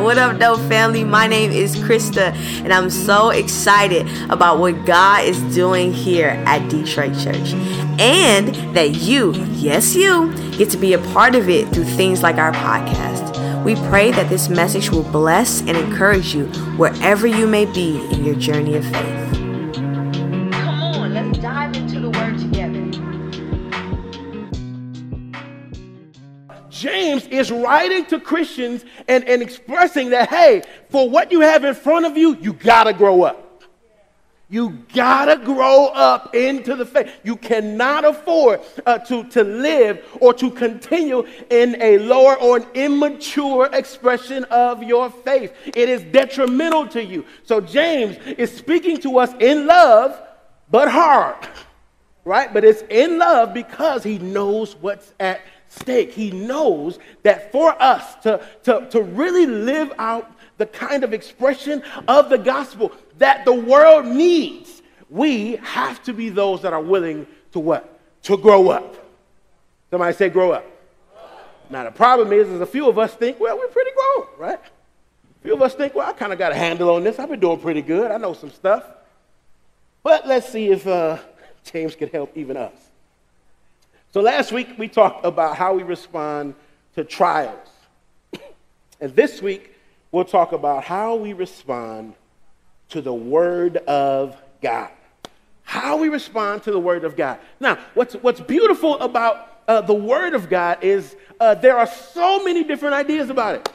What up, though, family? My name is Krista, and I'm so excited about what God is doing here at Detroit Church. And that you, yes, you, get to be a part of it through things like our podcast. We pray that this message will bless and encourage you wherever you may be in your journey of faith. Is writing to Christians and, and expressing that, hey, for what you have in front of you, you gotta grow up. You gotta grow up into the faith. You cannot afford uh, to, to live or to continue in a lower or an immature expression of your faith. It is detrimental to you. So, James is speaking to us in love, but hard, right? But it's in love because he knows what's at stake. He knows that for us to, to, to really live out the kind of expression of the gospel that the world needs, we have to be those that are willing to what? To grow up. Somebody say, grow up. Now, the problem is, is a few of us think, well, we're pretty grown, right? A few of us think, well, I kind of got a handle on this. I've been doing pretty good. I know some stuff. But let's see if uh, James could help even us. So last week we talked about how we respond to trials. And this week we'll talk about how we respond to the Word of God. How we respond to the Word of God. Now, what's, what's beautiful about uh, the Word of God is uh, there are so many different ideas about it.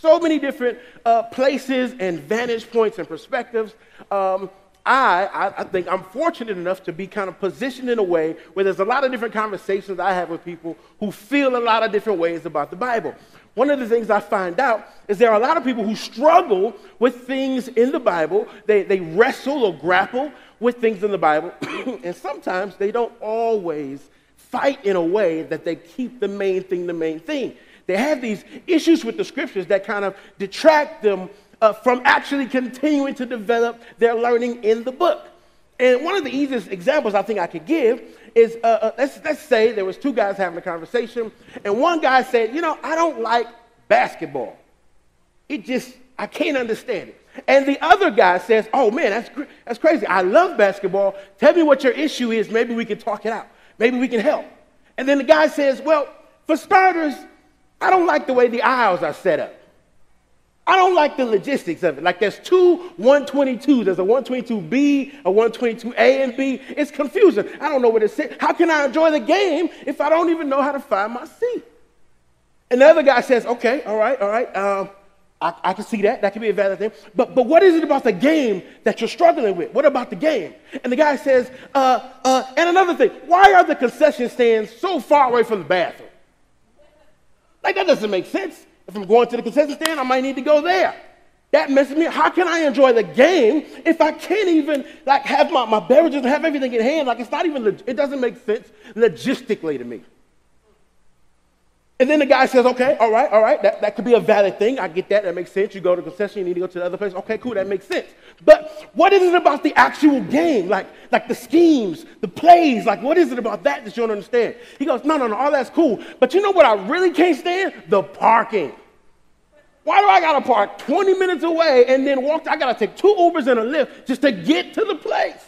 So many different uh, places and vantage points and perspectives. Um, I, I, think I'm fortunate enough to be kind of positioned in a way where there's a lot of different conversations I have with people who feel a lot of different ways about the Bible. One of the things I find out is there are a lot of people who struggle with things in the Bible. They, they wrestle or grapple with things in the Bible, and sometimes they don't always fight in a way that they keep the main thing the main thing. They have these issues with the scriptures that kind of detract them uh, from actually continuing to develop their learning in the book. And one of the easiest examples I think I could give is uh, uh, let's, let's say there was two guys having a conversation, and one guy said, you know, I don't like basketball. It just, I can't understand it. And the other guy says, oh man, that's, cr- that's crazy. I love basketball. Tell me what your issue is. Maybe we can talk it out. Maybe we can help. And then the guy says, well, for starters, I don't like the way the aisles are set up. I don't like the logistics of it. Like there's two 122s. There's a 122B, a 122A and B. It's confusing. I don't know what it says. How can I enjoy the game if I don't even know how to find my seat? And the other guy says, okay, all right, all right. Um, I, I, can see that. That could be a valid thing. But, but what is it about the game that you're struggling with? What about the game? And the guy says, uh, uh, and another thing, why are the concession stands so far away from the bathroom? Like, that doesn't make sense. If I'm going to the concession stand, I might need to go there. That messes me. How can I enjoy the game if I can't even like have my, my beverages and have everything in hand? Like it's not even, it doesn't make sense logistically to me. And then the guy says, okay, all right, all right, that, that could be a valid thing. I get that. That makes sense. You go to the concession, you need to go to the other place. Okay, cool, that makes sense. But what is it about the actual game? Like, like the schemes, the plays, like what is it about that that you don't understand? He goes, no, no, no, all that's cool. But you know what I really can't stand? The parking. Why do I gotta park 20 minutes away and then walk? I gotta take two Ubers and a Lyft just to get to the place.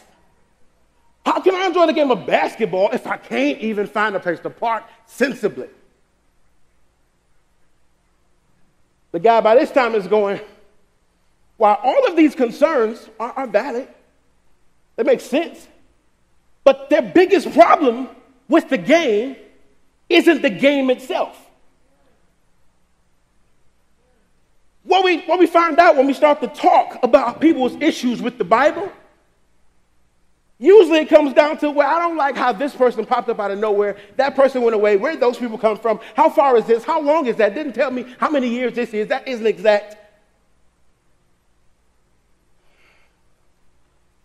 How can I enjoy the game of basketball if I can't even find a place to park sensibly? The guy by this time is going, while all of these concerns are, are valid, they make sense, but their biggest problem with the game isn't the game itself. What we, what we find out when we start to talk about people's issues with the Bible Usually it comes down to, well, I don't like how this person popped up out of nowhere. That person went away. Where those people come from? How far is this? How long is that? Didn't tell me how many years this is. That isn't exact.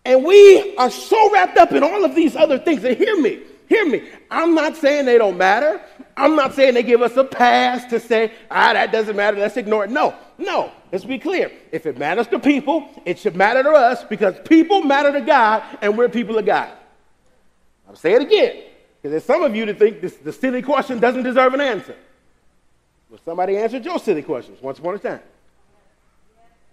And we are so wrapped up in all of these other things. And hear me, hear me. I'm not saying they don't matter. I'm not saying they give us a pass to say, ah, that doesn't matter. Let's ignore it. No, no. Let's be clear. If it matters to people, it should matter to us because people matter to God and we're people of God. I'll say it again because there's some of you that think this, the silly question doesn't deserve an answer. Well, somebody answered your silly questions once upon a time.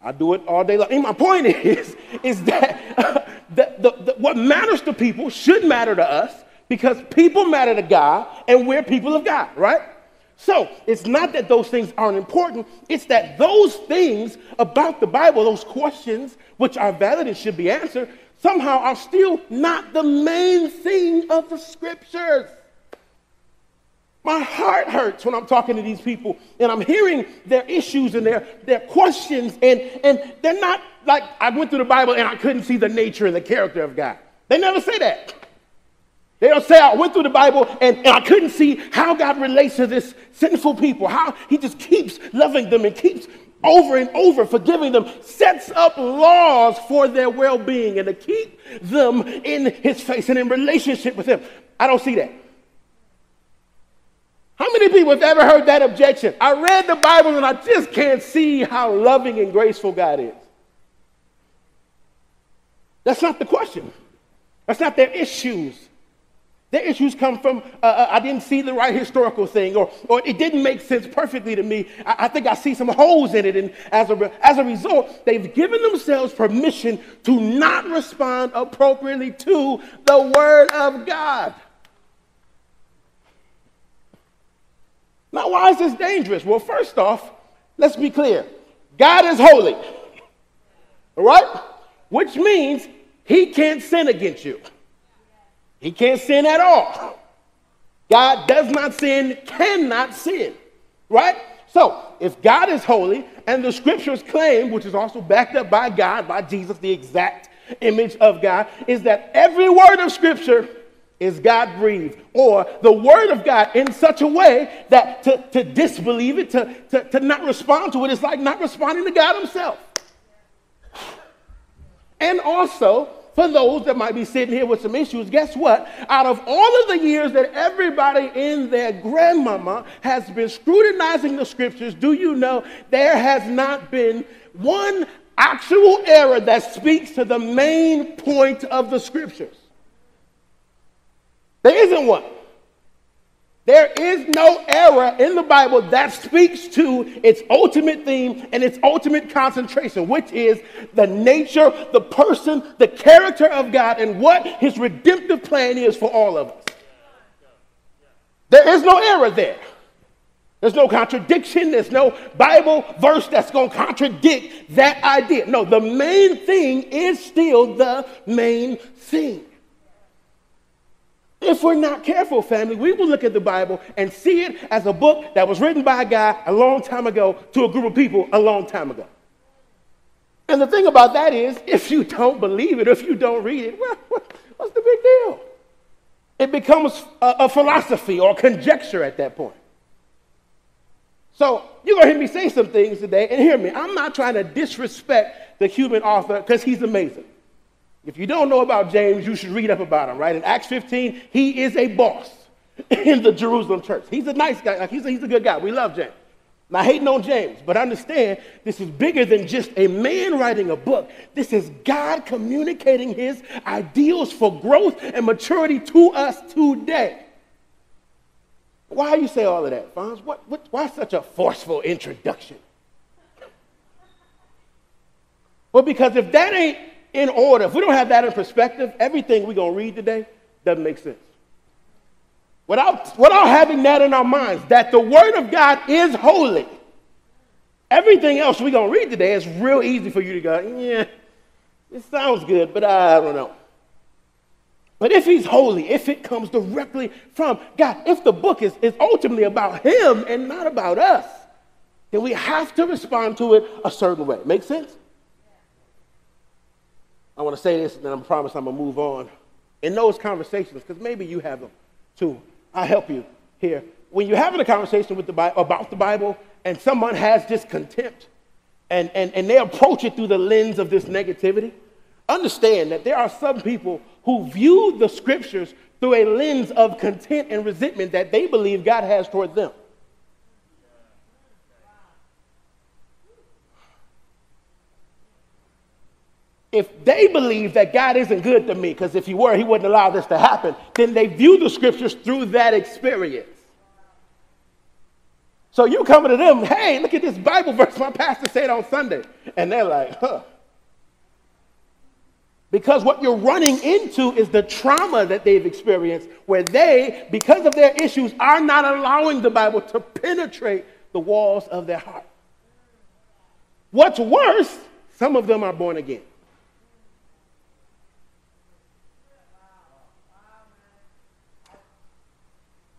I do it all day long. And my point is, is that the, the, the, what matters to people should matter to us because people matter to God and we're people of God, right? So it's not that those things aren't important, it's that those things about the Bible, those questions, which are valid and should be answered, somehow are still not the main thing of the scriptures. My heart hurts when I'm talking to these people and I'm hearing their issues and their, their questions, and, and they're not like I went through the Bible and I couldn't see the nature and the character of God. They never say that. They don't say, I went through the Bible and, and I couldn't see how God relates to this sinful people, how he just keeps loving them and keeps over and over forgiving them, sets up laws for their well being and to keep them in his face and in relationship with him. I don't see that. How many people have ever heard that objection? I read the Bible and I just can't see how loving and graceful God is. That's not the question. That's not their issues. Their issues come from, uh, uh, I didn't see the right historical thing, or, or it didn't make sense perfectly to me. I, I think I see some holes in it. And as a, as a result, they've given themselves permission to not respond appropriately to the Word of God. Now, why is this dangerous? Well, first off, let's be clear God is holy, all right? Which means he can't sin against you. He can't sin at all. God does not sin, cannot sin, right? So, if God is holy and the scriptures claim, which is also backed up by God, by Jesus, the exact image of God, is that every word of scripture is God breathed, or the word of God in such a way that to, to disbelieve it, to, to, to not respond to it, is like not responding to God Himself. And also, for those that might be sitting here with some issues, guess what? Out of all of the years that everybody in their grandmama has been scrutinizing the scriptures, do you know there has not been one actual error that speaks to the main point of the scriptures? There isn't one. There is no error in the Bible that speaks to its ultimate theme and its ultimate concentration, which is the nature, the person, the character of God, and what his redemptive plan is for all of us. There is no error there. There's no contradiction. There's no Bible verse that's going to contradict that idea. No, the main thing is still the main thing. If we're not careful, family, we will look at the Bible and see it as a book that was written by a guy a long time ago to a group of people a long time ago. And the thing about that is, if you don't believe it, if you don't read it, well, what's the big deal? It becomes a, a philosophy or conjecture at that point. So you're going to hear me say some things today, and hear me. I'm not trying to disrespect the human author because he's amazing. If you don't know about James, you should read up about him, right? In Acts 15, he is a boss in the Jerusalem church. He's a nice guy. Like he's, a, he's a good guy. We love James. Now, hating on James, but understand this is bigger than just a man writing a book. This is God communicating his ideals for growth and maturity to us today. Why you say all of that, Fonz? What, what, why such a forceful introduction? Well, because if that ain't in order, if we don't have that in perspective, everything we're going to read today doesn't make sense. Without, without having that in our minds, that the Word of God is holy, everything else we're going to read today is real easy for you to go, yeah, it sounds good, but I don't know. But if he's holy, if it comes directly from God, if the book is, is ultimately about him and not about us, then we have to respond to it a certain way. Make sense? I want to say this, and then I promise I'm going to move on. In those conversations, because maybe you have them too, I'll help you here. When you're having a conversation with the Bible, about the Bible and someone has this contempt and, and, and they approach it through the lens of this negativity, understand that there are some people who view the scriptures through a lens of contempt and resentment that they believe God has toward them. If they believe that God isn't good to me, because if he were, he wouldn't allow this to happen, then they view the scriptures through that experience. So you coming to them, hey, look at this Bible verse my pastor said on Sunday. and they're like, huh. Because what you're running into is the trauma that they've experienced, where they, because of their issues, are not allowing the Bible to penetrate the walls of their heart. What's worse, some of them are born again.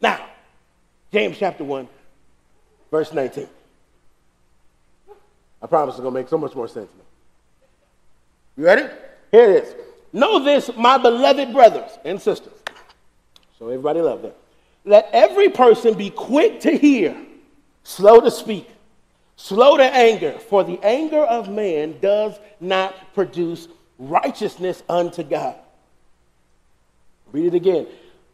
Now, James chapter 1, verse 19. I promise it's going to make so much more sense now. You ready? Here it is. Know this, my beloved brothers and sisters. So everybody love that. Let every person be quick to hear, slow to speak, slow to anger, for the anger of man does not produce righteousness unto God. Read it again.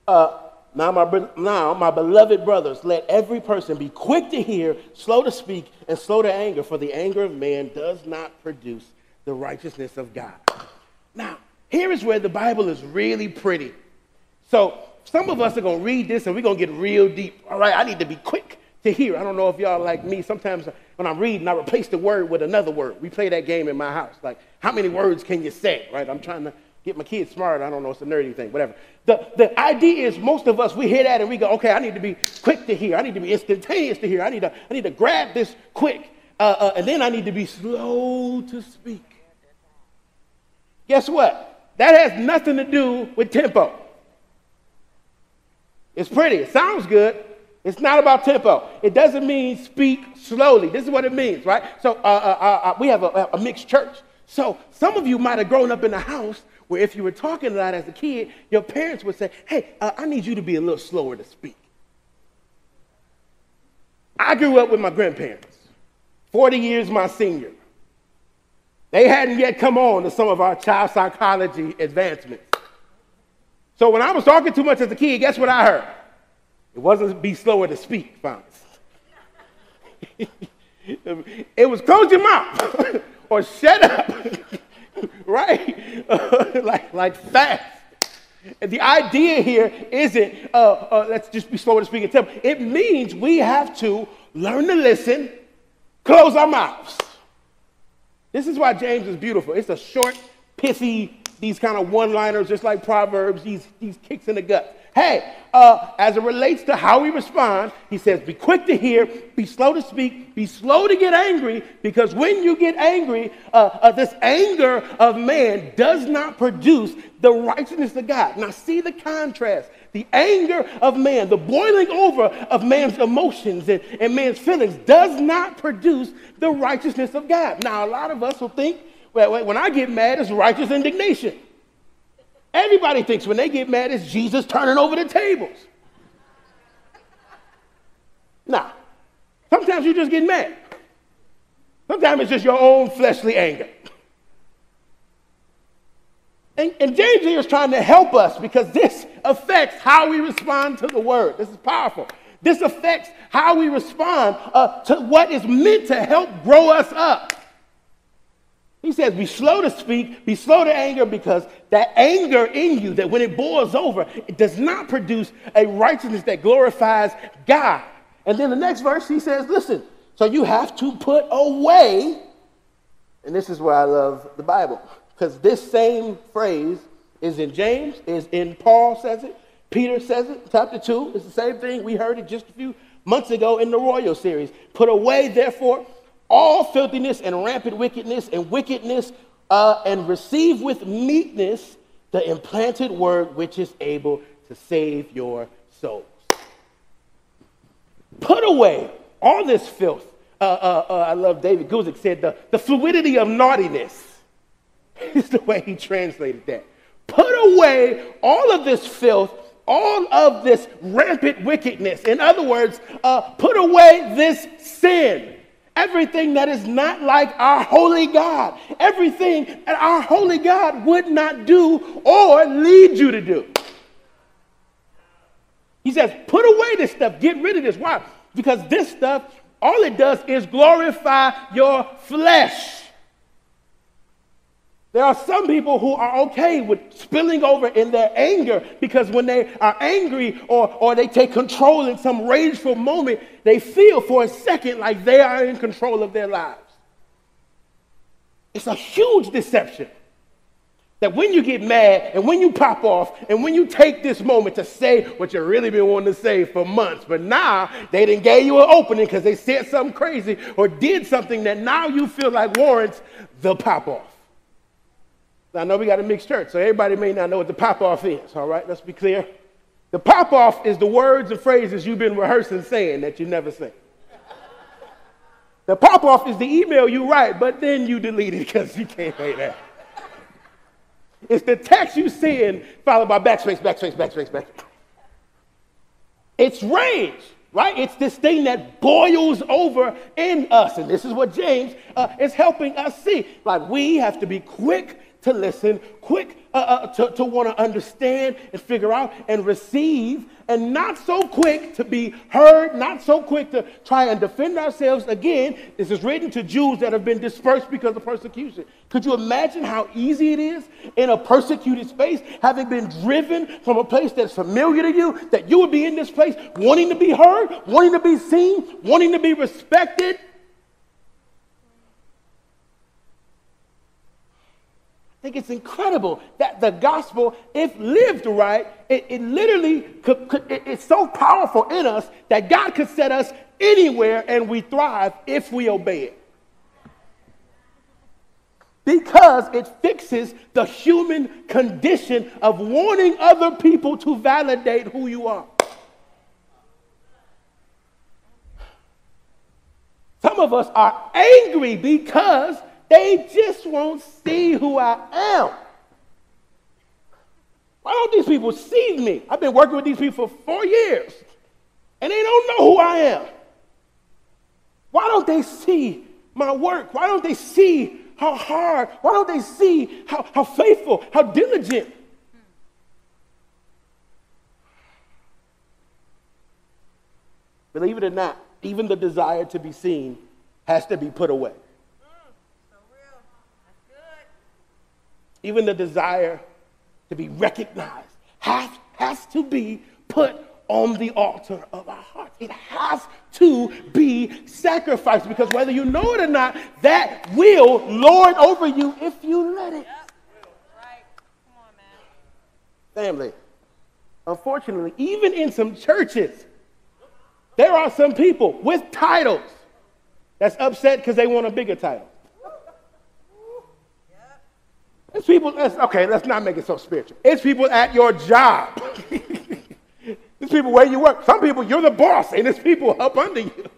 Uh, now, my, now, my beloved brothers, let every person be quick to hear, slow to speak, and slow to anger, for the anger of man does not produce the righteousness of God. Now, here is where the Bible is really pretty. So, some of us are going to read this and we're going to get real deep. All right, I need to be quick to hear. I don't know if y'all like me. Sometimes when I'm reading, I replace the word with another word. We play that game in my house. Like, how many words can you say? Right? I'm trying to get my kids smart. I don't know. It's a nerdy thing, whatever. The, the idea is most of us, we hear that and we go, okay, I need to be quick to hear. I need to be instantaneous to hear. I need to, I need to grab this quick. Uh, uh, and then I need to be slow to speak. Guess what? That has nothing to do with tempo. It's pretty. It sounds good. It's not about tempo. It doesn't mean speak slowly. This is what it means, right? So uh, uh, uh, we have a, a, mixed church. So some of you might have grown up in a house where if you were talking a lot as a kid, your parents would say, hey, uh, I need you to be a little slower to speak. I grew up with my grandparents, 40 years my senior. They hadn't yet come on to some of our child psychology advancements. So when I was talking too much as a kid, guess what I heard? It wasn't be slower to speak, Fonz. it was close your mouth or shut up, right? like, like fast. And the idea here isn't uh, uh, let's just be slower to speak and tempo. It means we have to learn to listen, close our mouths. This is why James is beautiful. It's a short, pithy, these kind of one liners, just like Proverbs, these, these kicks in the gut. Hey, uh, as it relates to how we respond, he says, be quick to hear, be slow to speak, be slow to get angry, because when you get angry, uh, uh, this anger of man does not produce the righteousness of God. Now, see the contrast. The anger of man, the boiling over of man's emotions and, and man's feelings does not produce the righteousness of God. Now, a lot of us will think, well, when I get mad, it's righteous indignation. Everybody thinks when they get mad, it's Jesus turning over the tables. Nah, sometimes you just get mad. Sometimes it's just your own fleshly anger. And, and, James here is trying to help us because this affects how we respond to the word. This is powerful. This affects how we respond uh, to what is meant to help grow us up. He says, be slow to speak, be slow to anger, because that anger in you, that when it boils over, it does not produce a righteousness that glorifies God. And then the next verse, he says, listen, so you have to put away, and this is where I love the Bible, because this same phrase is in James, is in Paul says it, Peter says it, chapter 2. It's the same thing. We heard it just a few months ago in the Royal series. Put away, therefore, all filthiness and rampant wickedness and wickedness, uh, and receive with meekness the implanted word which is able to save your souls. Put away all this filth. Uh, uh, uh I love David Guzik said the, the fluidity of naughtiness is the way he translated that. Put away all of this filth, all of this rampant wickedness. In other words, uh, put away this sin everything that is not like our holy God, everything that our holy God would not do or lead you to do. He says, put away this stuff, get rid of this. Why? Because this stuff, all it does is glorify your flesh. There are some people who are okay with spilling over in their anger because when they are angry or, or they take control in some rageful moment, they feel for a second like they are in control of their lives. It's a huge deception. That when you get mad and when you pop off and when you take this moment to say what you've really been wanting to say for months, but now they didn't give you an opening because they said something crazy or did something that now you feel like warrants the pop off. I know we got a mixed church, so everybody may not know what the pop off is, all right? Let's be clear. The pop off is the words and phrases you've been rehearsing saying that you never say. The pop off is the email you write, but then you delete it because you can't say that. It's the text you send followed by backspace, backspace, backspace, backspace. It's rage, right? It's this thing that boils over in us. And this is what James uh, is helping us see. Like we have to be quick to listen, quick uh, uh, to, to want to understand and figure out and receive, and not so quick to be heard, not so quick to try and defend ourselves. Again, this is written to Jews that have been dispersed because of persecution. Could you imagine how easy it is in a persecuted space, having been driven from a place that's familiar to you, that you would be in this place wanting to be heard, wanting to be seen, wanting to be respected? I think it's incredible that the gospel, if lived right, it, it literally could, could, it, it's so powerful in us that God could set us anywhere and we thrive if we obey it. Because it fixes the human condition of wanting other people to validate who you are. Some of us are angry because they just won't see who I am. Why don't these people see me? I've been working with these people for four years, and they don't know who I am. Why don't they see my work? Why don't they see how hard? Why don't they see how, how faithful, how diligent? Believe it or not, even the desire to be seen has to be put away. Even the desire to be recognized has, has to be put on the altar of our hearts. It has to be sacrificed because whether you know it or not, that will lord over you if you let it. Family, unfortunately, even in some churches, there are some people with titles that's upset because they want a bigger title. It's people, okay, let's not make it so spiritual. It's people at your job. it's people where you work. Some people, you're the boss, and it's people up under you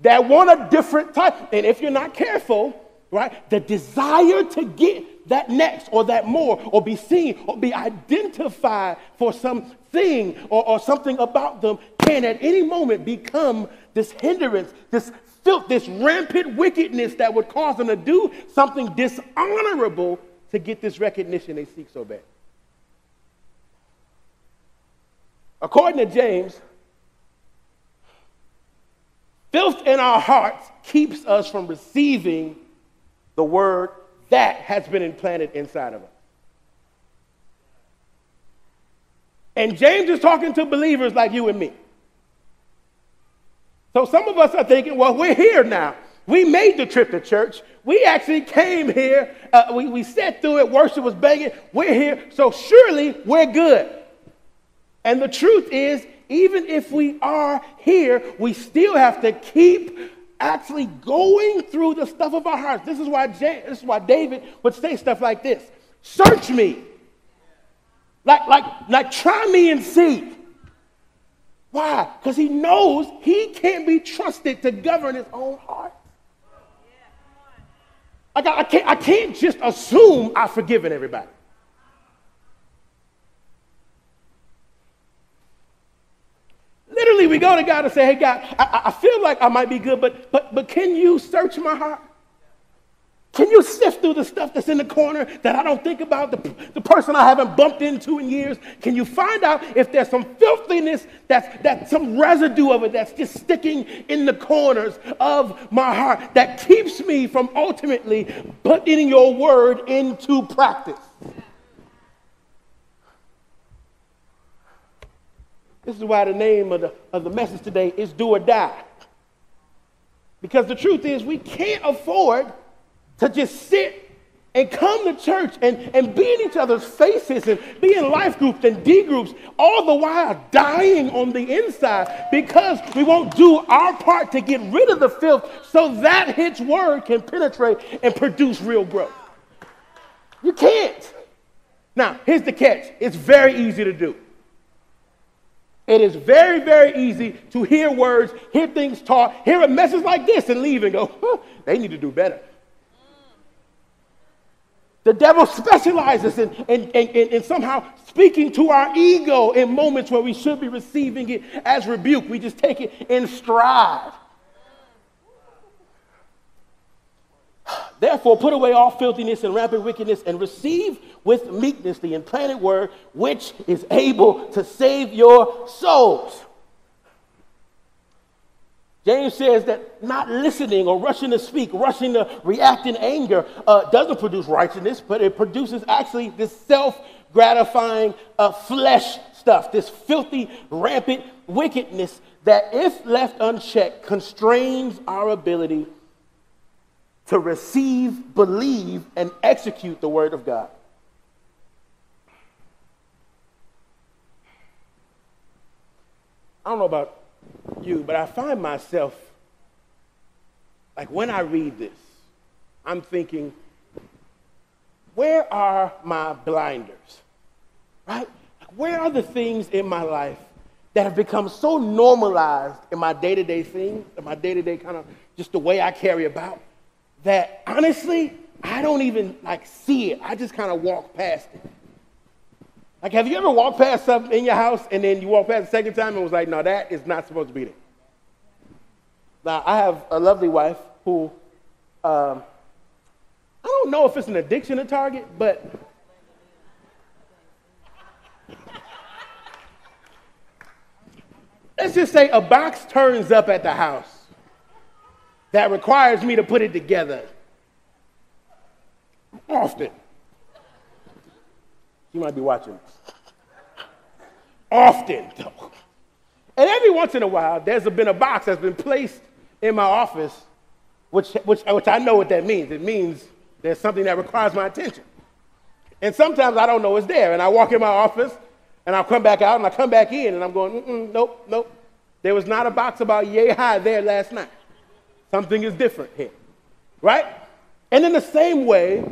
that want a different type. And if you're not careful, right, the desire to get that next or that more or be seen or be identified for something or, or something about them can at any moment become this hindrance, this filth, this rampant wickedness that would cause them to do something dishonorable to get this recognition they seek so bad. According to James, filth in our hearts keeps us from receiving the word that has been implanted inside of us. And James is talking to believers like you and me. So some of us are thinking, well, we're here now. We made the trip to church. We actually came here. Uh, we, we sat through it. Worship was banging. We're here. So surely we're good. And the truth is, even if we are here, we still have to keep actually going through the stuff of our hearts. This is why, this is why David would say stuff like this Search me. Like, like, like, try me and see. Why? Because he knows he can't be trusted to govern his own heart. I, I, can't, I can't just assume I've forgiven everybody. Literally, we go to God and say, Hey, God, I, I feel like I might be good, but, but, but can you search my heart? Can you sift through the stuff that's in the corner that I don't think about, the, the person I haven't bumped into in years? Can you find out if there's some filthiness, that's, that's some residue of it that's just sticking in the corners of my heart that keeps me from ultimately putting your word into practice? This is why the name of the, of the message today is Do or Die. Because the truth is, we can't afford to just sit and come to church and, and be in each other's faces and be in life groups and D groups, all the while dying on the inside because we won't do our part to get rid of the filth so that His word can penetrate and produce real growth. You can't. Now, here's the catch it's very easy to do. It is very, very easy to hear words, hear things taught, hear a message like this, and leave and go, huh, they need to do better. The devil specializes in, in, in, in, somehow speaking to our ego in moments where we should be receiving it as rebuke. We just take it in stride. Therefore, put away all filthiness and rampant wickedness and receive with meekness the implanted word, which is able to save your souls. James says that not listening or rushing to speak, rushing to react in anger uh, doesn't produce righteousness, but it produces actually this self gratifying uh, flesh stuff, this filthy, rampant wickedness that, if left unchecked, constrains our ability to receive, believe, and execute the Word of God. I don't know about you, but I find myself, like when I read this, I'm thinking, where are my blinders? Right? Like where are the things in my life that have become so normalized in my day to day things, in my day to day kind of just the way I carry about, that honestly, I don't even like see it. I just kind of walk past it. Like, have you ever walked past something in your house and then you walk past the second time and was like, no, that is not supposed to be there? Now, I have a lovely wife who, um, I don't know if it's an addiction to Target, but let's just say a box turns up at the house that requires me to put it together often. You might be watching Often, though. And every once in a while, there's been a box that's been placed in my office, which, which, which I know what that means. It means there's something that requires my attention. And sometimes I don't know it's there. And I walk in my office, and I'll come back out, and I come back in, and I'm going, nope, nope. There was not a box about yay high there last night. Something is different here. Right? And in the same way,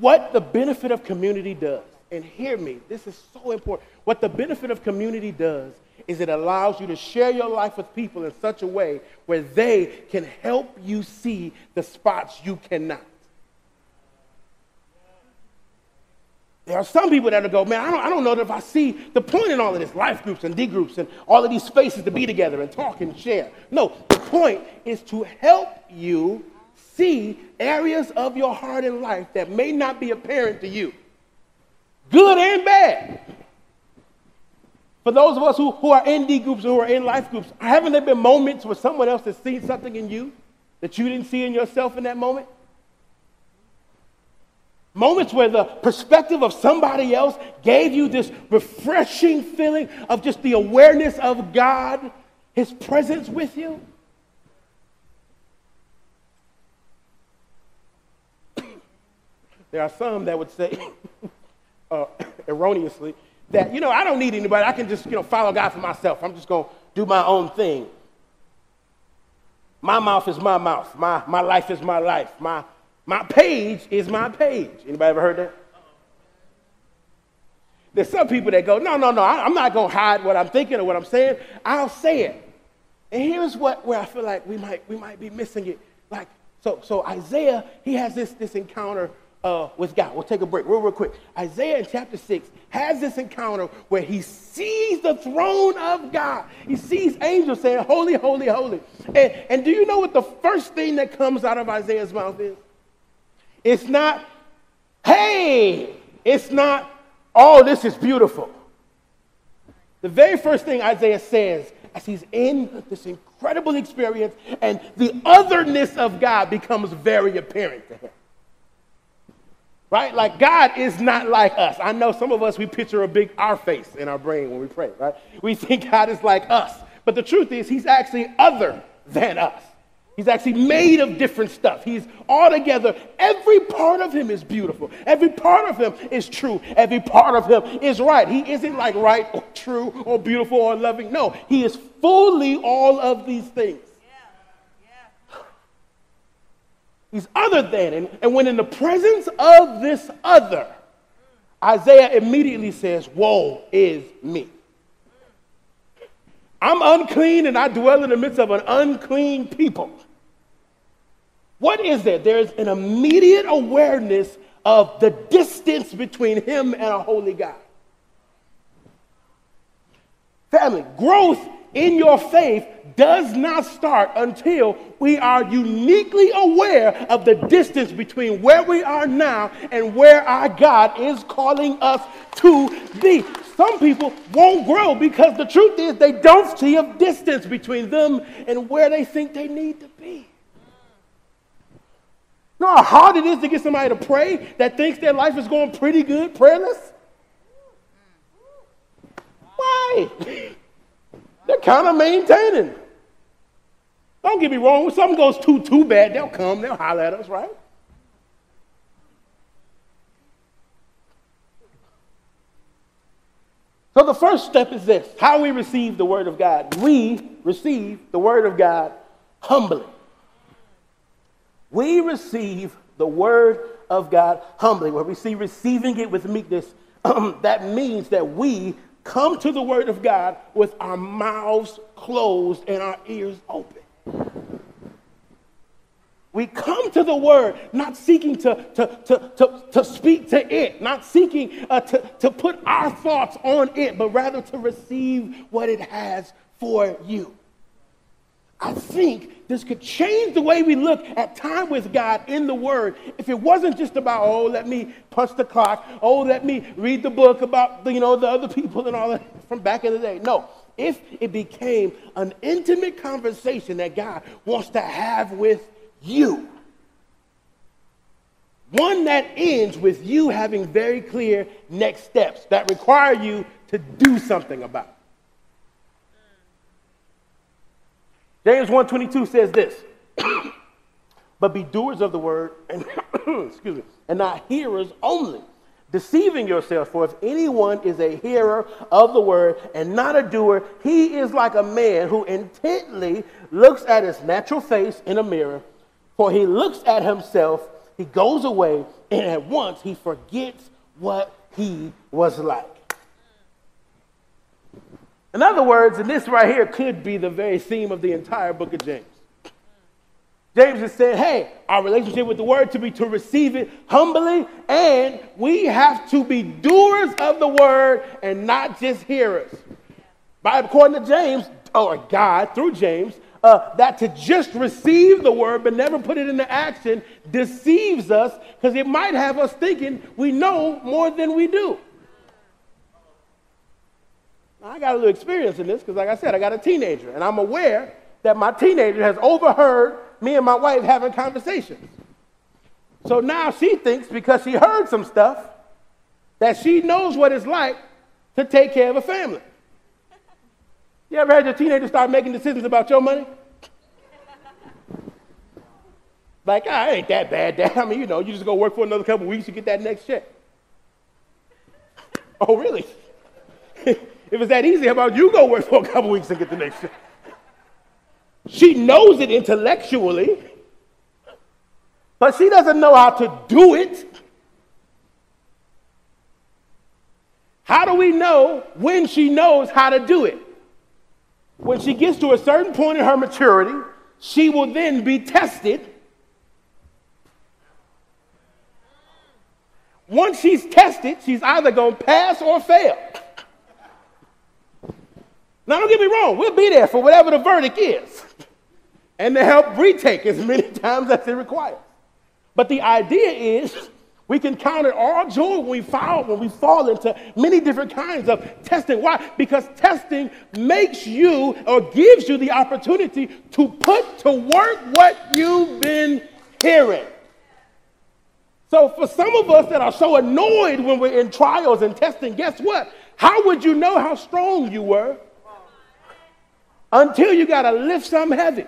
what the benefit of community does, and hear me, this is so important. What the benefit of community does is it allows you to share your life with people in such a way where they can help you see the spots you cannot. There are some people that will go, man, I don't, I don't know if I see the point in all of this life groups and D groups and all of these spaces to be together and talk and share. No, the point is to help you see areas of your heart and life that may not be apparent to you, good and bad. For those of us who, who are in D groups, who are in life groups, haven't there been moments where someone else has seen something in you that you didn't see in yourself in that moment? Moments where the perspective of somebody else gave you this refreshing feeling of just the awareness of God, His presence with you. There are some that would say, uh, erroneously, that, you know, I don't need anybody. I can just, you know, follow God for myself. I'm just going to do my own thing. My mouth is my mouth. My, my life is my life. My, my page is my page. Anybody ever heard that? There's some people that go, no, no, no, I'm not going to hide what I'm thinking or what I'm saying. I'll say it. And here's what, where I feel like we might, we might be missing it. Like, so, so Isaiah, he has this, this encounter uh, with God. We'll take a break real, real quick. Isaiah in chapter 6 has this encounter where he sees the throne of God. He sees angels saying, Holy, holy, holy. And, and do you know what the first thing that comes out of Isaiah's mouth is? It's not, hey, it's not, oh, this is beautiful. The very first thing Isaiah says as he's in this incredible experience and the otherness of God becomes very apparent to him right? Like God is not like us. I know some of us, we picture a big our face in our brain when we pray, right? We think God is like us. But the truth is, He's actually other than us. He's actually made of different stuff. He's altogether, every part of him is beautiful. Every part of him is true. Every part of him is right. He isn't like right or true or beautiful or loving. No, he is fully all of these things. He's other than. And, and when in the presence of this other, Isaiah immediately says, Woe is me. I'm unclean and I dwell in the midst of an unclean people. What is there? There's an immediate awareness of the distance between him and a holy God. Family, growth in your faith does not start until we are uniquely aware of the distance between where we are now and where our God is calling us to be. Some people won't grow because the truth is they don't see a distance between them and where they think they need to be. You know how hard it is to get somebody to pray that thinks their life is going pretty good, prayerless? Why? They're kind of maintaining. Don't get me wrong, when something goes too, too bad, they'll come, they'll holler at us, right? So the first step is this how we receive the Word of God. We receive the Word of God humbly. We receive the word of God humbly. Where we see receiving it with meekness, that means that we come to the word of God with our mouths closed and our ears open. We come to the word not seeking to, to, to, to, to speak to it, not seeking uh, to, to put our thoughts on it, but rather to receive what it has for you. I think this could change the way we look at time with God in the Word if it wasn't just about, oh, let me punch the clock, oh, let me read the book about the, you know, the other people and all that from back in the day. No, if it became an intimate conversation that God wants to have with you, one that ends with you having very clear next steps that require you to do something about. James 1:22 says this. but be doers of the word and excuse me, and not hearers only, deceiving yourselves. For if anyone is a hearer of the word and not a doer, he is like a man who intently looks at his natural face in a mirror. For he looks at himself, he goes away, and at once he forgets what he was like. In other words, and this right here could be the very theme of the entire book of James. James is saying, hey, our relationship with the word to be to receive it humbly, and we have to be doers of the word and not just hearers. By according to James, or God through James, uh, that to just receive the word but never put it into action deceives us because it might have us thinking we know more than we do. I got a little experience in this because, like I said, I got a teenager, and I'm aware that my teenager has overheard me and my wife having conversations. So now she thinks because she heard some stuff that she knows what it's like to take care of a family. You ever had your teenager start making decisions about your money? Like, ah, it ain't that bad, Dad. I mean, you know, you just go work for another couple weeks, you get that next check. oh, really? If it's that easy, how about you go work for a couple weeks and get the next job? She knows it intellectually, but she doesn't know how to do it. How do we know when she knows how to do it? When she gets to a certain point in her maturity, she will then be tested. Once she's tested, she's either going to pass or fail. Now, don't get me wrong, we'll be there for whatever the verdict is and to help retake as many times as it requires. But the idea is we can count it all joy when we fall, when we fall into many different kinds of testing. Why? Because testing makes you or gives you the opportunity to put to work what you've been hearing. So, for some of us that are so annoyed when we're in trials and testing, guess what? How would you know how strong you were until you got to lift something heavy.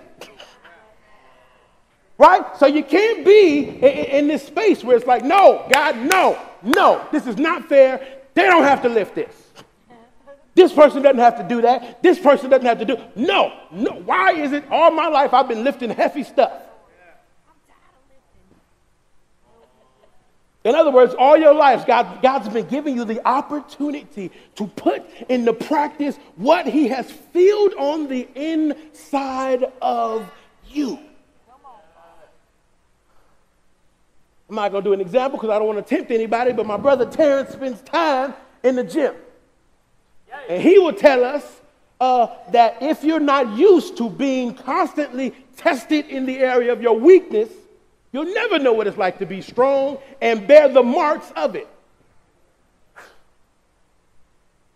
Right? So you can't be in, in this space where it's like, no, God, no, no, this is not fair. They don't have to lift this. This person doesn't have to do that. This person doesn't have to do. No, no. Why is it all my life I've been lifting heavy stuff? In other words, all your lives, God, God's been giving you the opportunity to put into practice what He has filled on the inside of you. I'm not going to do an example because I don't want to tempt anybody, but my brother Terrence spends time in the gym. And he will tell us uh, that if you're not used to being constantly tested in the area of your weakness, You'll never know what it's like to be strong and bear the marks of it.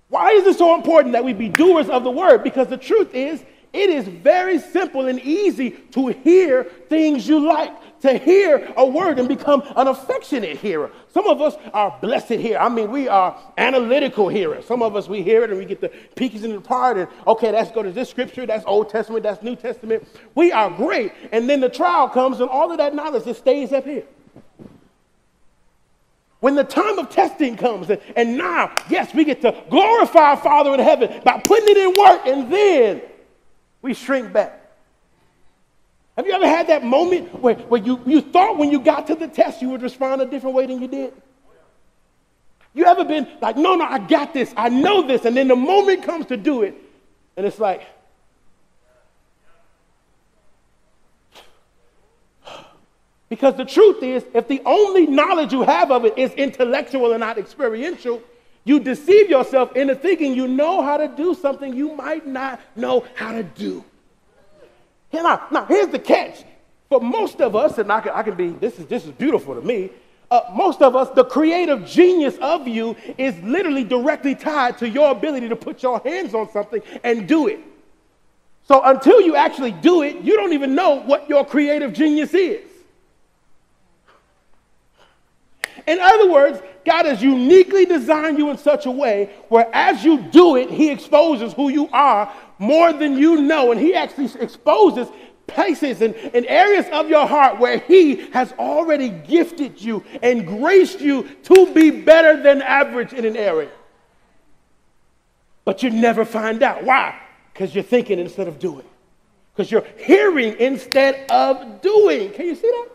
Why is it so important that we be doers of the word? Because the truth is, it is very simple and easy to hear things you like to hear a word and become an affectionate hearer. Some of us are blessed here. I mean, we are analytical hearers. Some of us, we hear it and we get the peekies in the part and, okay, let's go to this scripture, that's Old Testament, that's New Testament. We are great. And then the trial comes and all of that knowledge just stays up here. When the time of testing comes, and, and now, yes, we get to glorify our Father in heaven by putting it in work, and then we shrink back. Have you ever had that moment where, where you, you thought when you got to the test you would respond a different way than you did? You ever been like, no, no, I got this, I know this, and then the moment comes to do it, and it's like, because the truth is, if the only knowledge you have of it is intellectual and not experiential, you deceive yourself into thinking you know how to do something you might not know how to do. Now, now here's the catch. For most of us, and I can, I can be, this is, this is beautiful to me, uh, most of us, the creative genius of you is literally directly tied to your ability to put your hands on something and do it. So until you actually do it, you don't even know what your creative genius is. In other words, God has uniquely designed you in such a way where as you do it, He exposes who you are more than you know. And He actually exposes places and, and areas of your heart where He has already gifted you and graced you to be better than average in an area. But you never find out. Why? Because you're thinking instead of doing. Because you're hearing instead of doing. Can you see that?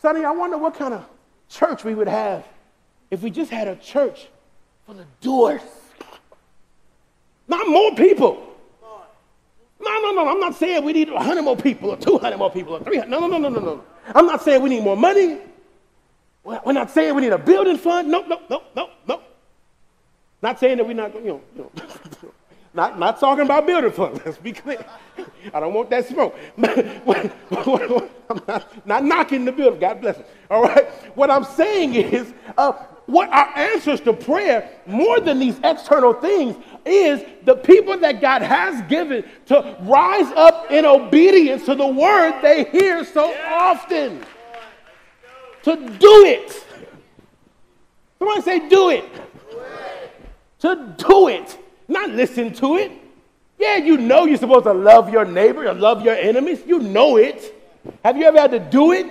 Sonny, I wonder what kind of church we would have if we just had a church full of doers. Not more people. No, no, no. I'm not saying we need 100 more people or 200 more people or 300. No, no, no, no, no, no. I'm not saying we need more money. We're not saying we need a building fund. No, no, no, no, no. Not saying that we're not, you know, you know not, not talking about building funds. Let's be clear. I don't want that smoke. I'm not, not knocking the building. God bless it. All right. What I'm saying is, uh, what our answers to prayer, more than these external things, is the people that God has given to rise up in obedience to the word they hear so often. To do it. Somebody say, do it. To do it, not listen to it. Yeah, you know you're supposed to love your neighbor or love your enemies. You know it. Have you ever had to do it?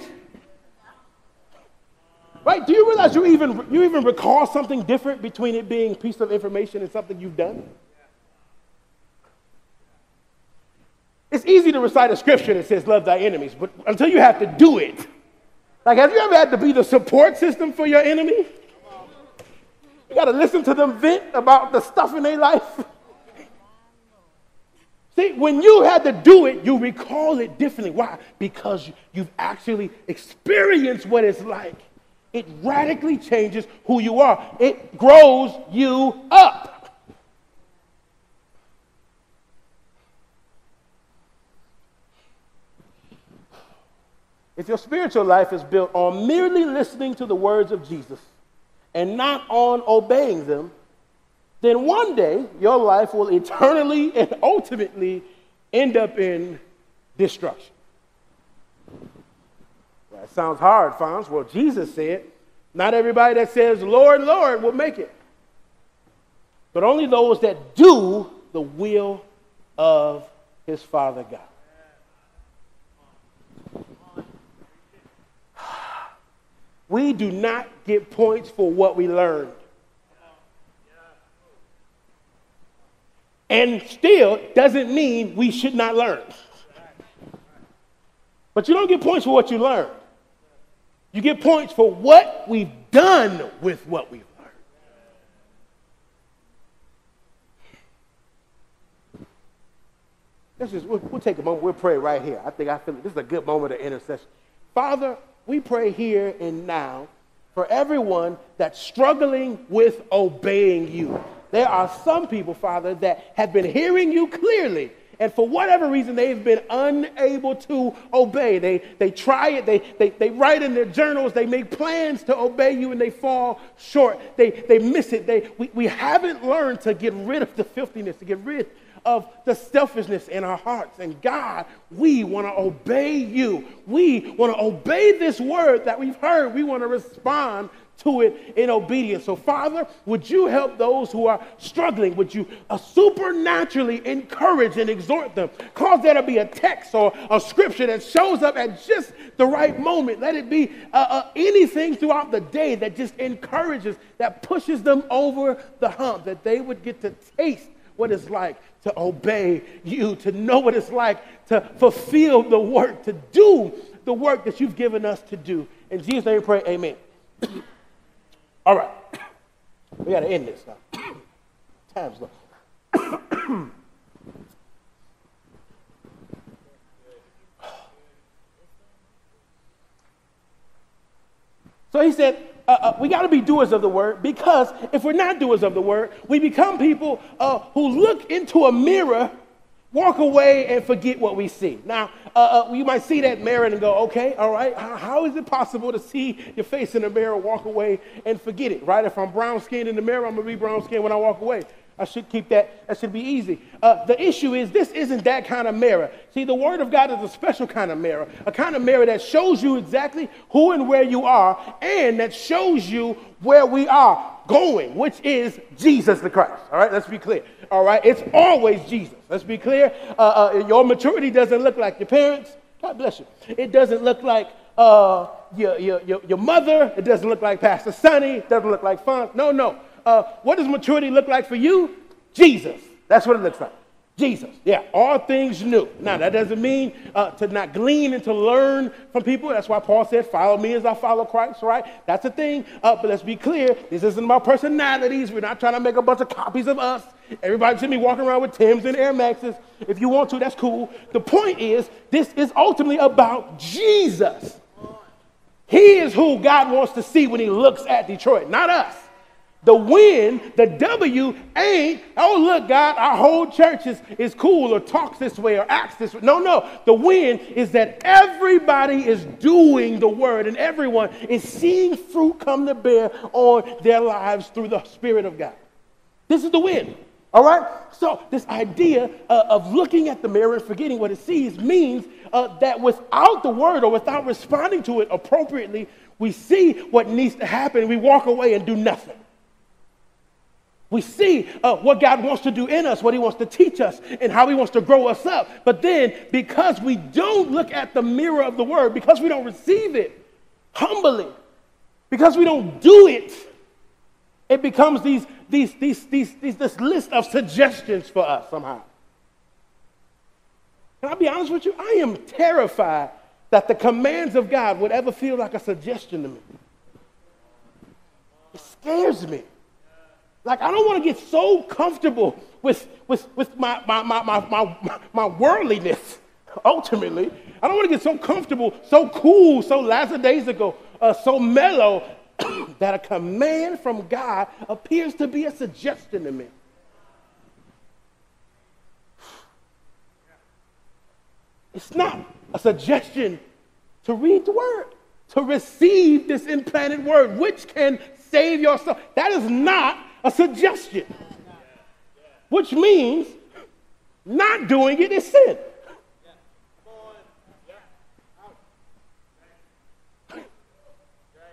Right? Do you realize you even, you even recall something different between it being a piece of information and something you've done? It's easy to recite a scripture that says, Love thy enemies, but until you have to do it. Like, have you ever had to be the support system for your enemy? You got to listen to them vent about the stuff in their life. See, when you had to do it, you recall it differently. Why? Because you've actually experienced what it's like. It radically changes who you are, it grows you up. If your spiritual life is built on merely listening to the words of Jesus and not on obeying them, then one day your life will eternally and ultimately end up in destruction. That sounds hard, Fonz. Well, Jesus said, not everybody that says, Lord, Lord, will make it, but only those that do the will of his Father God. We do not get points for what we learned. And still doesn't mean we should not learn. But you don't get points for what you learned. You get points for what we've done with what we've learned. Let's just, we'll, we'll take a moment. We'll pray right here. I think I feel this is a good moment of intercession. Father, we pray here and now for everyone that's struggling with obeying you. There are some people, Father, that have been hearing you clearly, and for whatever reason, they've been unable to obey. They, they try it, they, they, they write in their journals, they make plans to obey you, and they fall short. They, they miss it. They, we, we haven't learned to get rid of the filthiness, to get rid of the selfishness in our hearts. And God, we want to obey you. We want to obey this word that we've heard. We want to respond to it in obedience. So, Father, would you help those who are struggling? Would you uh, supernaturally encourage and exhort them? Cause there to be a text or a scripture that shows up at just the right moment. Let it be uh, uh, anything throughout the day that just encourages, that pushes them over the hump, that they would get to taste what it's like to obey you, to know what it's like to fulfill the work, to do the work that you've given us to do. In Jesus' name we pray, amen. All right. We got to end this now. Time's up. so he said, uh, uh, we got to be doers of the word because if we're not doers of the word, we become people uh, who look into a mirror, walk away, and forget what we see. Now, uh, uh, you might see that mirror and go, okay, all right, how, how is it possible to see your face in the mirror, walk away, and forget it, right? If I'm brown skinned in the mirror, I'm going to be brown skinned when I walk away. I should keep that. That should be easy. Uh, the issue is this isn't that kind of mirror. See, the Word of God is a special kind of mirror, a kind of mirror that shows you exactly who and where you are, and that shows you where we are going, which is Jesus the Christ. All right, let's be clear. All right, it's always Jesus. Let's be clear. Uh, uh, your maturity doesn't look like your parents. God bless you. It doesn't look like uh, your, your, your, your mother. It doesn't look like Pastor Sonny. It doesn't look like Fonz. No, no uh, what does maturity look like for you? Jesus. That's what it looks like. Jesus. Yeah, all things new. Now, that doesn't mean uh, to not glean and to learn from people. That's why Paul said, Follow me as I follow Christ, right? That's the thing. Uh, but let's be clear this isn't about personalities. We're not trying to make a bunch of copies of us. Everybody should be walking around with Tims and Air Maxes. If you want to, that's cool. The point is, this is ultimately about Jesus. He is who God wants to see when he looks at Detroit, not us. The win, the W ain't, oh, look, God, our whole church is, is cool or talks this way or acts this way. No, no. The win is that everybody is doing the word and everyone is seeing fruit come to bear on their lives through the Spirit of God. This is the win. All right? So, this idea uh, of looking at the mirror and forgetting what it sees means uh, that without the word or without responding to it appropriately, we see what needs to happen. We walk away and do nothing. We see uh, what God wants to do in us, what He wants to teach us, and how He wants to grow us up. But then, because we don't look at the mirror of the Word, because we don't receive it humbly, because we don't do it, it becomes these, these, these, these, these, this list of suggestions for us somehow. Can I be honest with you? I am terrified that the commands of God would ever feel like a suggestion to me. It scares me. Like, I don't want to get so comfortable with, with, with my, my, my, my, my, my worldliness, ultimately. I don't want to get so comfortable, so cool, so lackadaisical, uh, so mellow that a command from God appears to be a suggestion to me. It's not a suggestion to read the word, to receive this implanted word, which can save your soul. That is not a suggestion, which means not doing it is sin.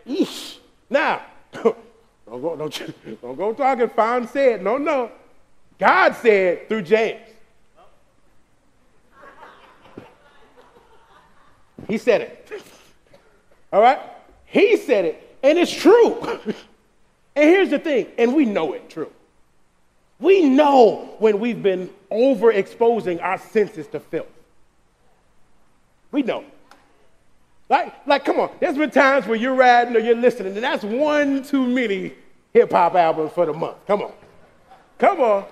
Eesh. Now, don't go, don't, you, don't go talking. Fine said, no, no. God said through James. He said it. All right? He said it, and it's true. and here's the thing, and we know it true. We know when we've been overexposing our senses to filth. We know. Like, like, come on. There's been times where you're riding or you're listening, and that's one too many hip hop albums for the month. Come on. Come on.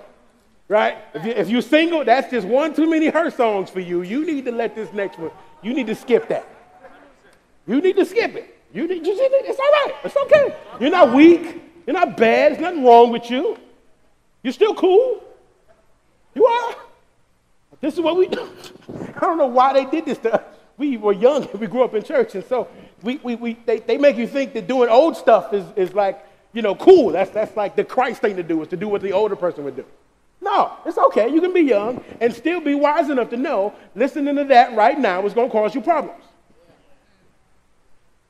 Right? If, you, if you're single, that's just one too many her songs for you. You need to let this next one, you need to skip that. You need to skip it. You need, you, it's all right. It's okay. You're not weak. You're not bad. There's nothing wrong with you. You're still cool. You are. This is what we do. I don't know why they did this to us. We were young and we grew up in church, and so we, we, we, they, they make you think that doing old stuff is, is like, you know, cool. That's, that's like the Christ thing to do, is to do what the older person would do. No, it's okay. You can be young and still be wise enough to know listening to that right now is going to cause you problems.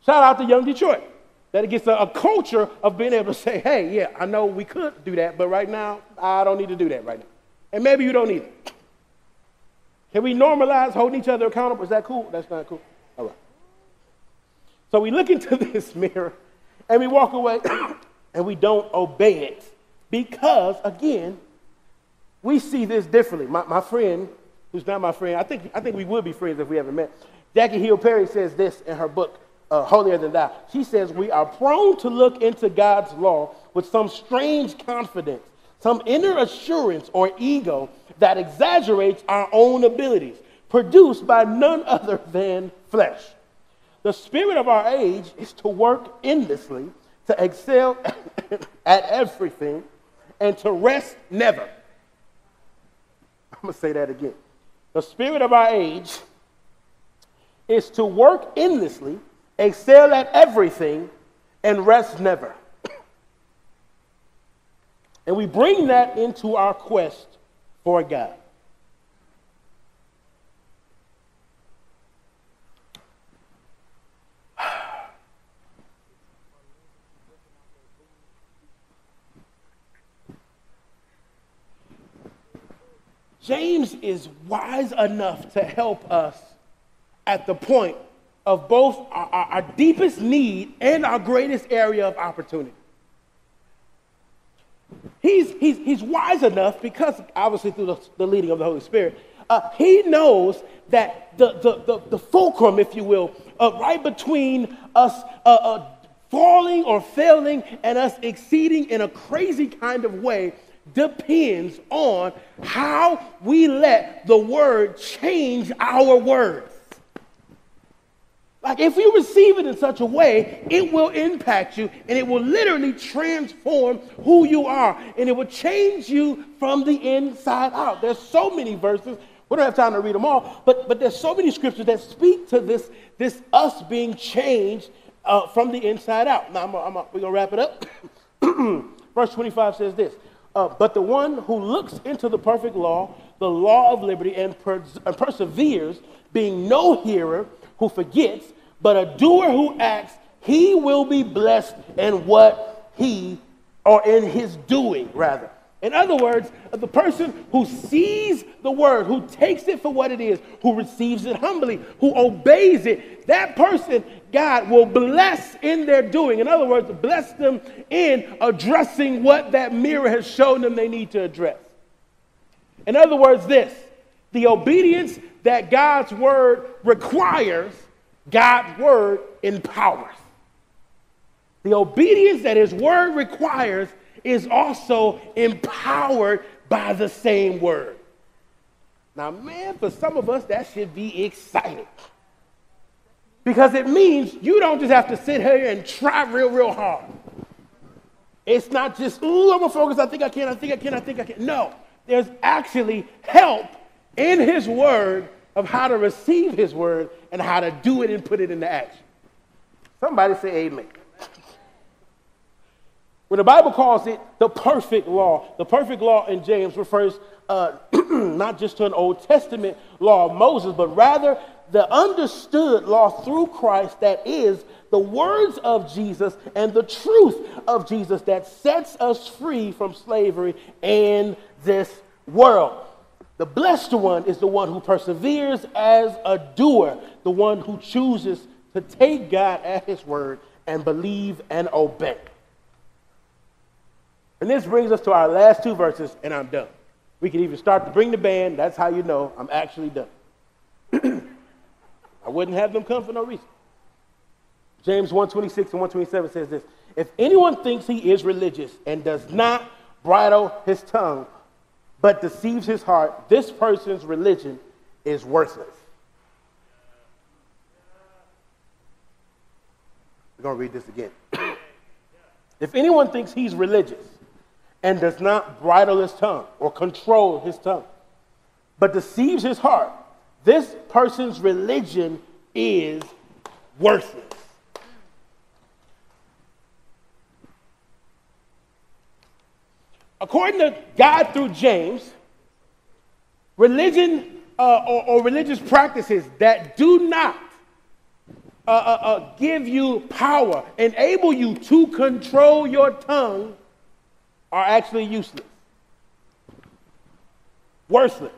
Shout out to Young Detroit. That it gets a, a, culture of being able to say, hey, yeah, I know we could do that, but right now, I don't need to do that right now. And maybe you don't either. Can we normalize holding each other accountable? Is that cool? That's not cool. All right. So we look into this mirror and we walk away and we don't obey it because, again, we see this differently. My, my friend, who's not my friend, I think, I think we would be friends if we ever met. Jackie Hill Perry says this in her book, uh, Holier Than Thou. She says, We are prone to look into God's law with some strange confidence, some inner assurance or ego that exaggerates our own abilities, produced by none other than flesh. The spirit of our age is to work endlessly, to excel at everything, and to rest never. I'm going to say that again. The spirit of our age is to work endlessly, excel at everything, and rest never. And we bring that into our quest for God. James is wise enough to help us at the point of both our, our, our, deepest need and our greatest area of opportunity. He's, he's, he's wise enough because, obviously, through the, the leading of the Holy Spirit, uh, he knows that the, the, the, the fulcrum, if you will, uh, right between us uh, uh falling or failing and us exceeding in a crazy kind of way depends on how we let the word change our words. Like if you receive it in such a way, it will impact you and it will literally transform who you are and it will change you from the inside out. There's so many verses. We don't have time to read them all, but, but there's so many scriptures that speak to this, this us being changed uh, from the inside out. Now, I'm, I'm, we're going to wrap it up. Verse 25 says this uh, but the one who looks into the perfect law, the law of liberty, and, pers- and perseveres, being no hearer who forgets, but a doer who acts, he will be blessed in what he, or in his doing, rather. In other words, the person who sees the word, who takes it for what it is, who receives it humbly, who obeys it, that person, God will bless in their doing. In other words, bless them in addressing what that mirror has shown them they need to address. In other words, this the obedience that God's word requires, God's word empowers. The obedience that his word requires, is also empowered by the same word. Now, man, for some of us, that should be exciting. Because it means you don't just have to sit here and try real, real hard. It's not just, ooh, I'm gonna focus, I think I can, I think I can, I think I can. No, there's actually help in His Word of how to receive His Word and how to do it and put it into action. Somebody say amen. When the Bible calls it the perfect law, the perfect law in James refers uh, not just to an Old Testament law of Moses, but rather the understood law through Christ that is the words of Jesus and the truth of Jesus that sets us free from slavery in this world. The blessed one is the one who perseveres as a doer, the one who chooses to take God at his word and believe and obey. And this brings us to our last two verses, and I'm done. We can even start to bring the band. That's how you know I'm actually done. I wouldn't have them come for no reason. James 126 and 127 says this If anyone thinks he is religious and does not bridle his tongue, but deceives his heart, this person's religion is worthless. We're going to read this again. if anyone thinks he's religious and does not bridle his tongue or control his tongue, but deceives his heart, this person's religion is worthless. According to God through James, religion uh, or, or, religious practices that do not uh, uh, uh, give you power, enable you to control your tongue, are actually useless, worthless,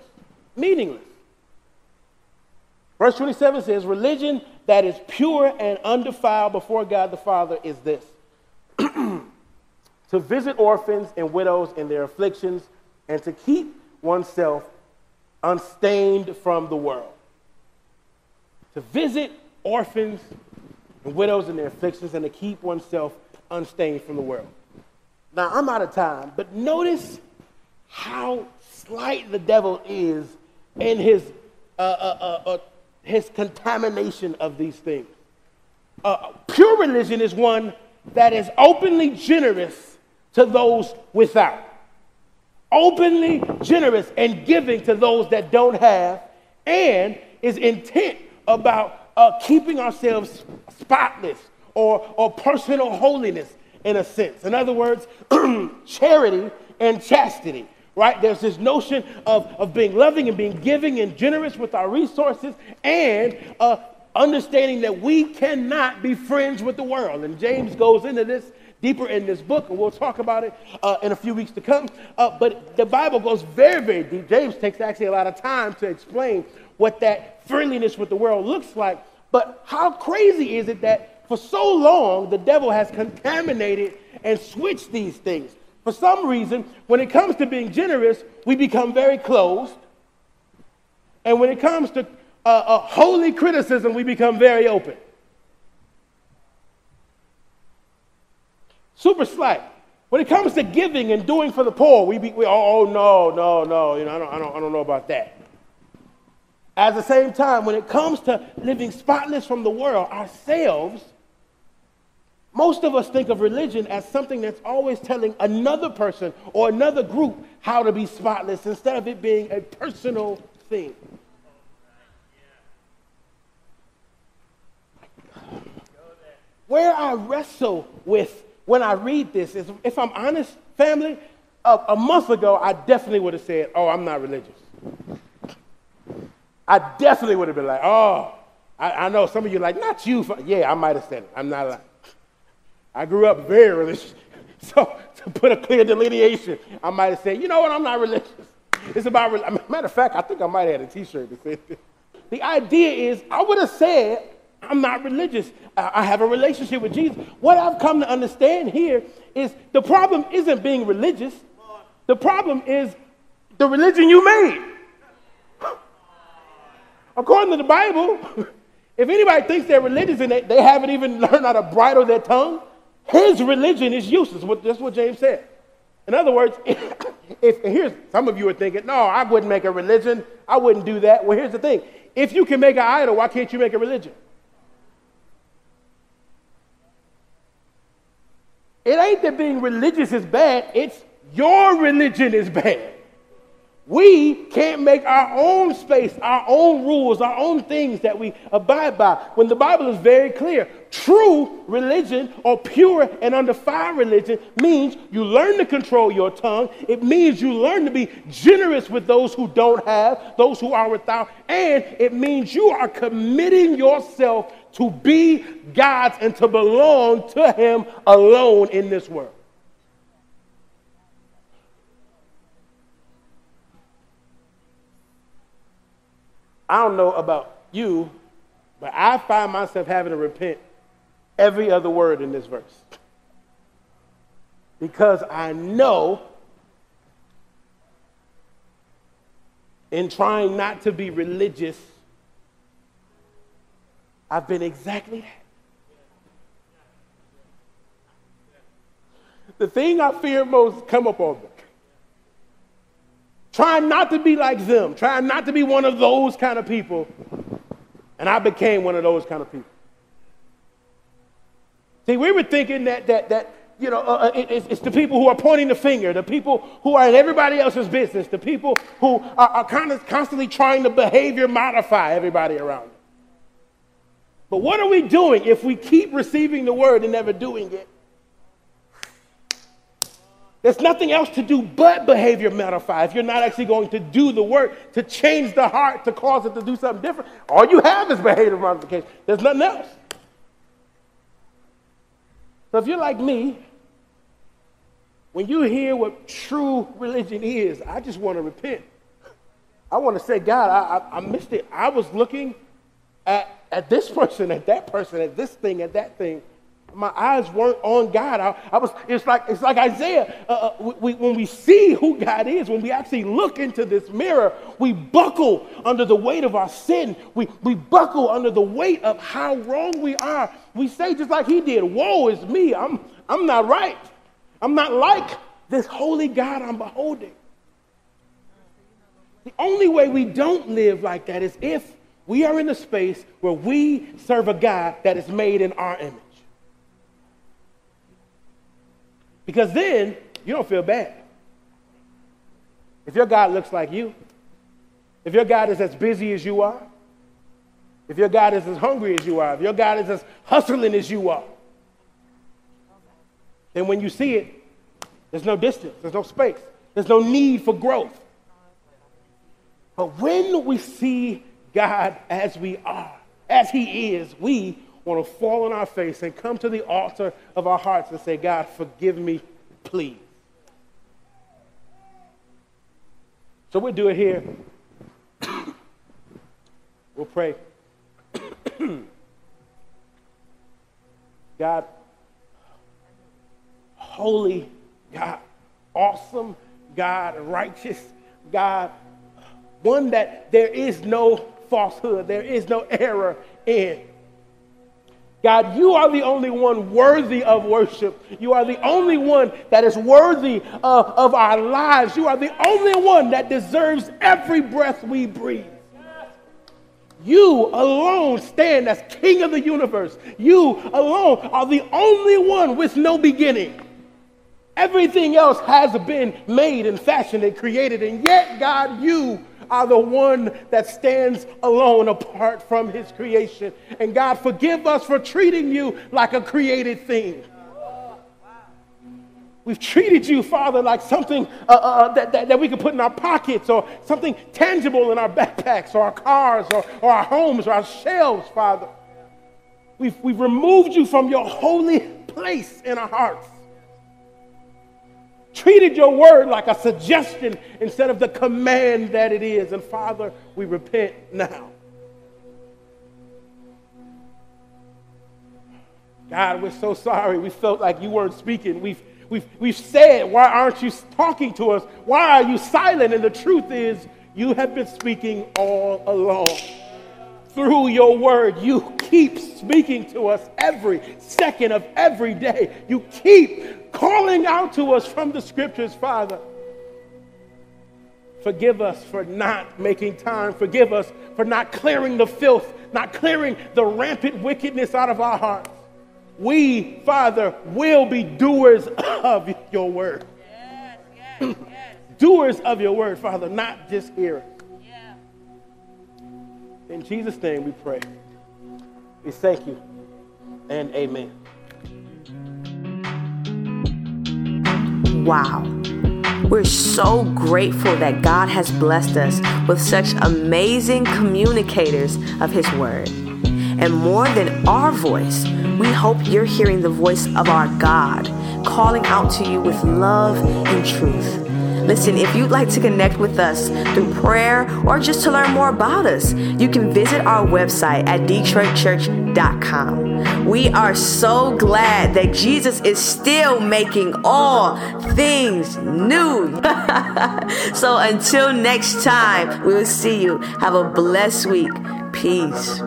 meaningless. Verse 27 says, Religion that is pure and undefiled before God the Father is this to visit orphans and widows in their afflictions, and to keep oneself unstained from the world. To visit orphans and widows in their afflictions, and to keep oneself unstained from the world. Now, I'm out of time, but notice how slight the devil is in his, uh, uh, uh, uh his contamination of these things. Uh, pure religion is one that is openly generous to those without. Openly generous and giving to those that don't have, and is intent about uh, keeping ourselves spotless or, or personal holiness in a sense. In other words, charity and chastity right? There's this notion of, of being loving and being giving and generous with our resources and uh, understanding that we cannot be friends with the world. And James goes into this deeper in this book, and we'll talk about it uh, in a few weeks to come. Uh, but the Bible goes very, very deep. James takes actually a lot of time to explain what that friendliness with the world looks like. But how crazy is it that for so long the devil has contaminated and switched these things? For some reason, when it comes to being generous, we become very closed. And when it comes to uh, uh, holy criticism, we become very open. Super slack. When it comes to giving and doing for the poor, we be, we, oh, oh no, no, no, you know, I don't, I, don't, I don't know about that. At the same time, when it comes to living spotless from the world, ourselves, most of us think of religion as something that's always telling another person or another group how to be spotless instead of it being a personal thing. Where I wrestle with when I read this is, if I'm honest, family, a, a month ago, I definitely would have said, oh, I'm not religious. I definitely would have been like, oh, I, I know some of you like, not you. Yeah, I might have said it. I'm not like, I grew up very religious. So to put a clear delineation, I might have said, you know what, I'm not religious. It's about, matter of fact, I think I might have had a t-shirt that said this. The idea is, I would have said, I'm not religious. I have a relationship with Jesus. What I've come to understand here is the problem isn't being religious. The problem is the religion you made. According to the Bible, if anybody thinks they're religious and they, they haven't even learned how to bridle their tongue, his religion is useless. That's what James said. In other words, if, if here's some of you are thinking, no, I wouldn't make a religion. I wouldn't do that. Well, here's the thing. If you can make an idol, why can't you make a religion? It ain't that being religious is bad, it's your religion is bad. We can't make our own space, our own rules, our own things that we abide by. When the Bible is very clear, true religion or pure and undefiled religion means you learn to control your tongue. It means you learn to be generous with those who don't have, those who are without, and it means you are committing yourself to be God's and to belong to Him alone in this world. I don't know about you, but I find myself having to repent every other word in this verse. Because I know in trying not to be religious, I've been exactly that. The thing I fear most come up on me. Trying not to be like them, trying not to be one of those kind of people. And I became one of those kind of people. See, we were thinking that, that, that you know, uh, uh it, it's, it's, the people who are pointing the finger, the people who are in everybody else's business, the people who are, are kind of constantly trying to behavior modify everybody around. But what are we doing if we keep receiving the word and never doing it? There's nothing else to do but behavior modify if you're not actually going to do the work to change the heart to cause it to do something different. All you have is behavior modification. There's nothing else. So if you're like me, when you hear what true religion is, I just want to repent. I want to say, God, I, I, I missed it. I was looking at, at this person, at that person, at this thing, at that thing my eyes weren't on God. I, I, was, it's like, it's like Isaiah. Uh, uh we, when we see who God is, when we actually look into this mirror, we buckle under the weight of our sin. We, we buckle under the weight of how wrong we are. We say, just like he did, Woe is me. I'm, I'm not right. I'm not like this holy God I'm beholding. The only way we don't live like that is if we are in a space where we serve a God that is made in our image. Because then you don't feel bad. If your God looks like you, if your God is as busy as you are, if your God is as hungry as you are, if your God is as hustling as you are, then when you see it, there's no distance, there's no space, there's no need for growth. But when we see God as we are, as He is, we want to fall on our face and come to the altar of our hearts and say, God, forgive me, please. So we'll do it here. we'll pray. God, holy God, awesome God, righteous God, one that there is no falsehood, there is no error in. God, you are the only one worthy of worship. You are the only one that is worthy of, of our lives. You are the only one that deserves every breath we breathe. You alone stand as King of the universe. You alone are the only one with no beginning. Everything else has been made and fashioned and created, and yet, God, you are the one that stands alone apart from his creation. And God, forgive us for treating you like a created thing. We've treated you, Father, like something uh, uh, uh that, that, that, we can put in our pockets or something tangible in our backpacks or our cars or, or our homes or our shelves, Father. We've, we've removed you from your holy place in our hearts treated your word like a suggestion instead of the command that it is. And Father, we repent now. God, we're so sorry. We felt like you weren't speaking. We've, we've, we've said, Why aren't you talking to us? Why are you silent? And the truth is, you have been speaking all along. Through your word, you keep speaking to us every second of every day. You keep calling out to us from the scriptures, Father. Forgive us for not making time. Forgive us for not clearing the filth, not clearing the rampant wickedness out of our hearts. We, Father, will be doers of your word. Yes, yes, yes. doers of your word, Father, not just hearers. Yeah. In Jesus' name we pray. We thank you and amen. Wow. We're so grateful that God has blessed us with such amazing communicators of His Word. And more than our voice, we hope you're hearing the voice of our God calling out to you with love and truth. Listen, if you'd like to connect with us through prayer or just to learn more about us, you can visit our website at DetroitChurch.com. We are so glad that Jesus is still making all things new. so until next time, we will see you. Have a blessed week. Peace.